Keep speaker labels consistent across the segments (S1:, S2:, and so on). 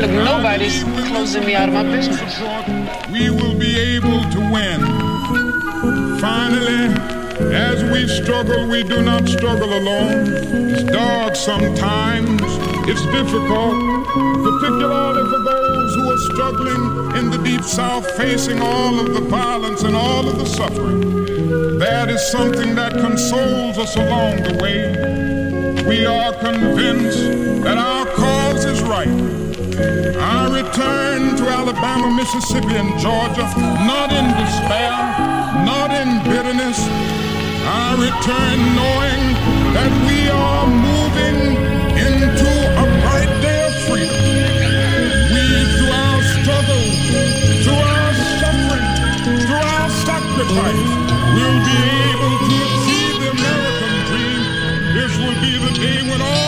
S1: Look, nobody's closing me out of my business.
S2: We will be able to win. Finally, as we struggle, we do not struggle alone. It's dark sometimes, it's difficult, particularly for those who are struggling in the deep south, facing all of the violence and all of the suffering. That is something that consoles us along the way. We are convinced that our cause is right. I return to Alabama, Mississippi, and Georgia, not in despair, not in bitterness. I return knowing that we are moving into a bright day of freedom. We, through our struggle, through our suffering, through our sacrifice, will be able to achieve the American dream. This will be the day when all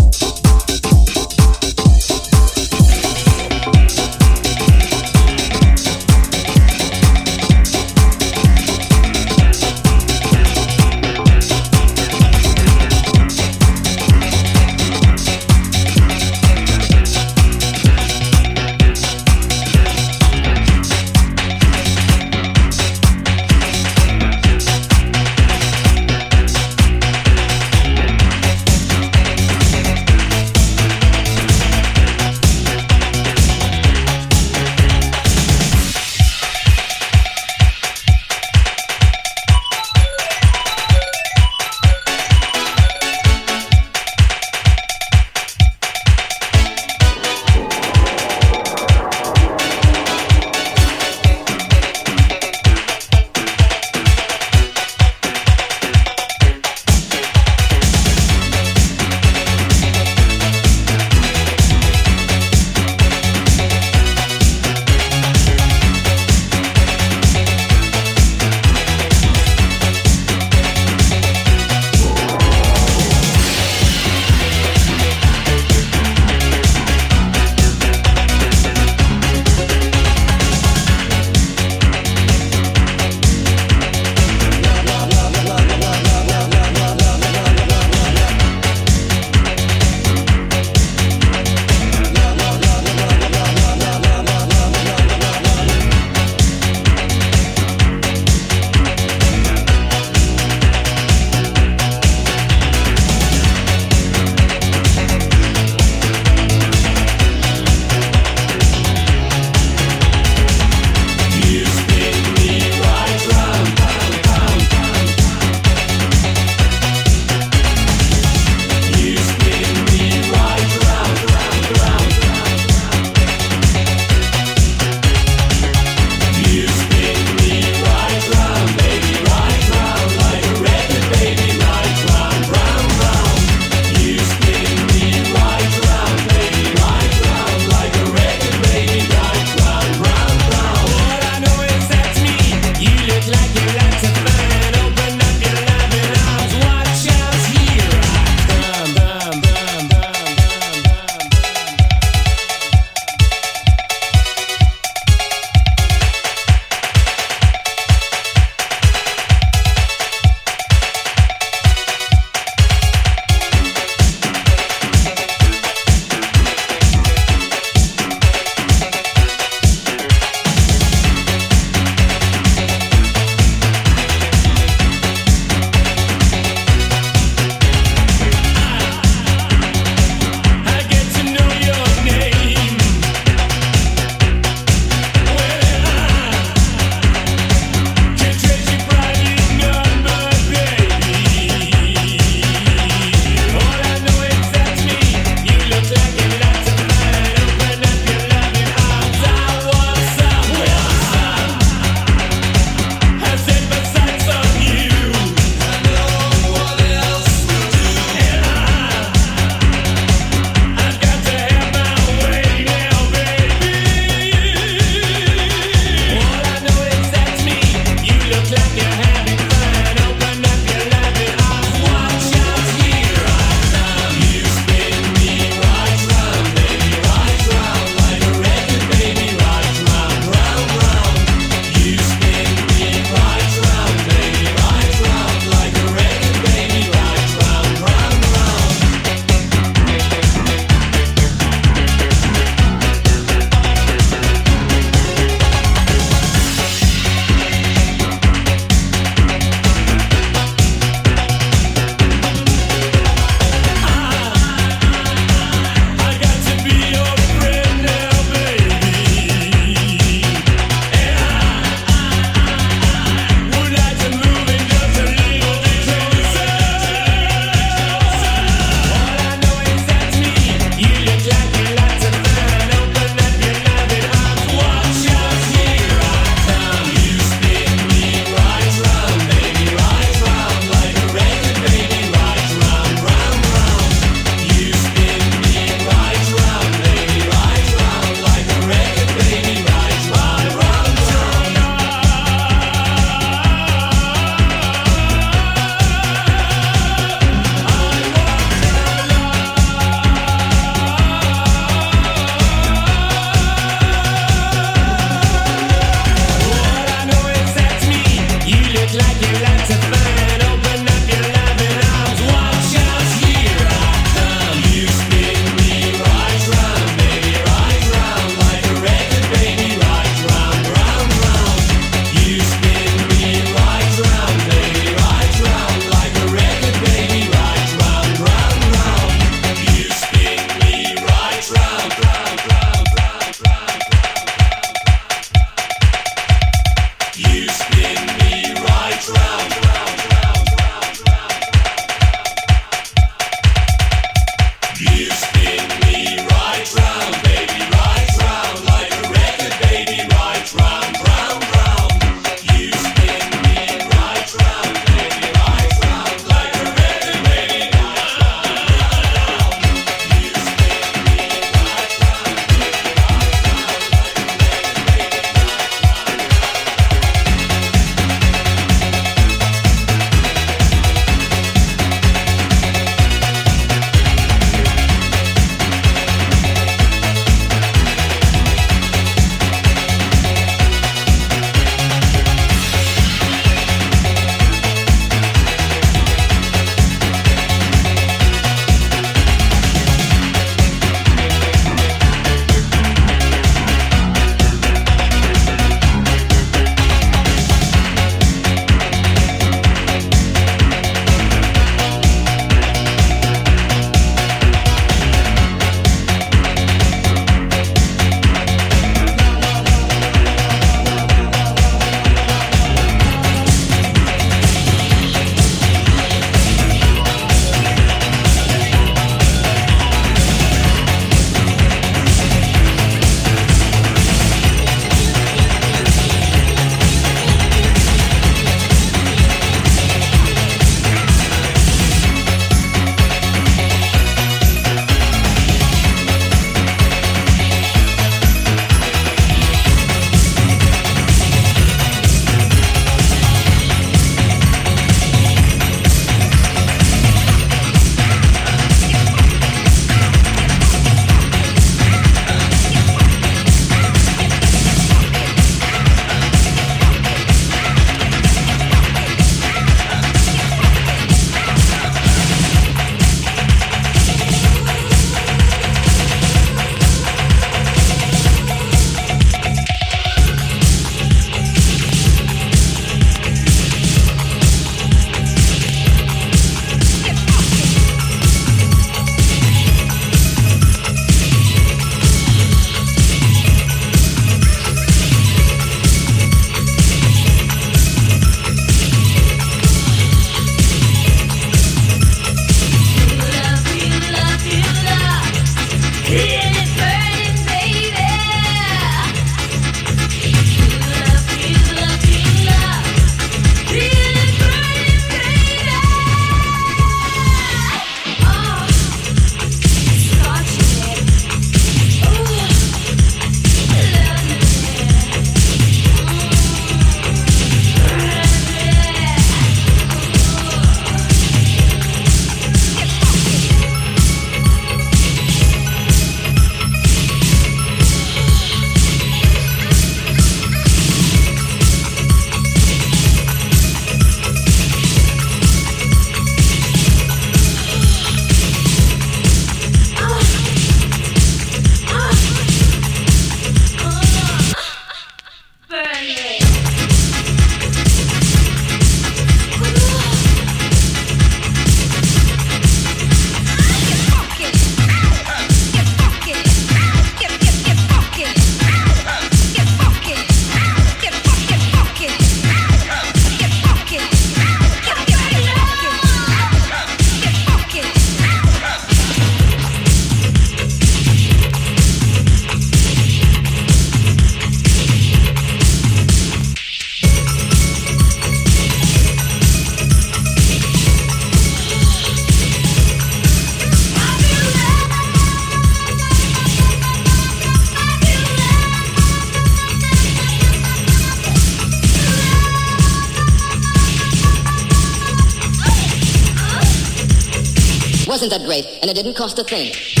S2: and
S3: it didn't cost a thing.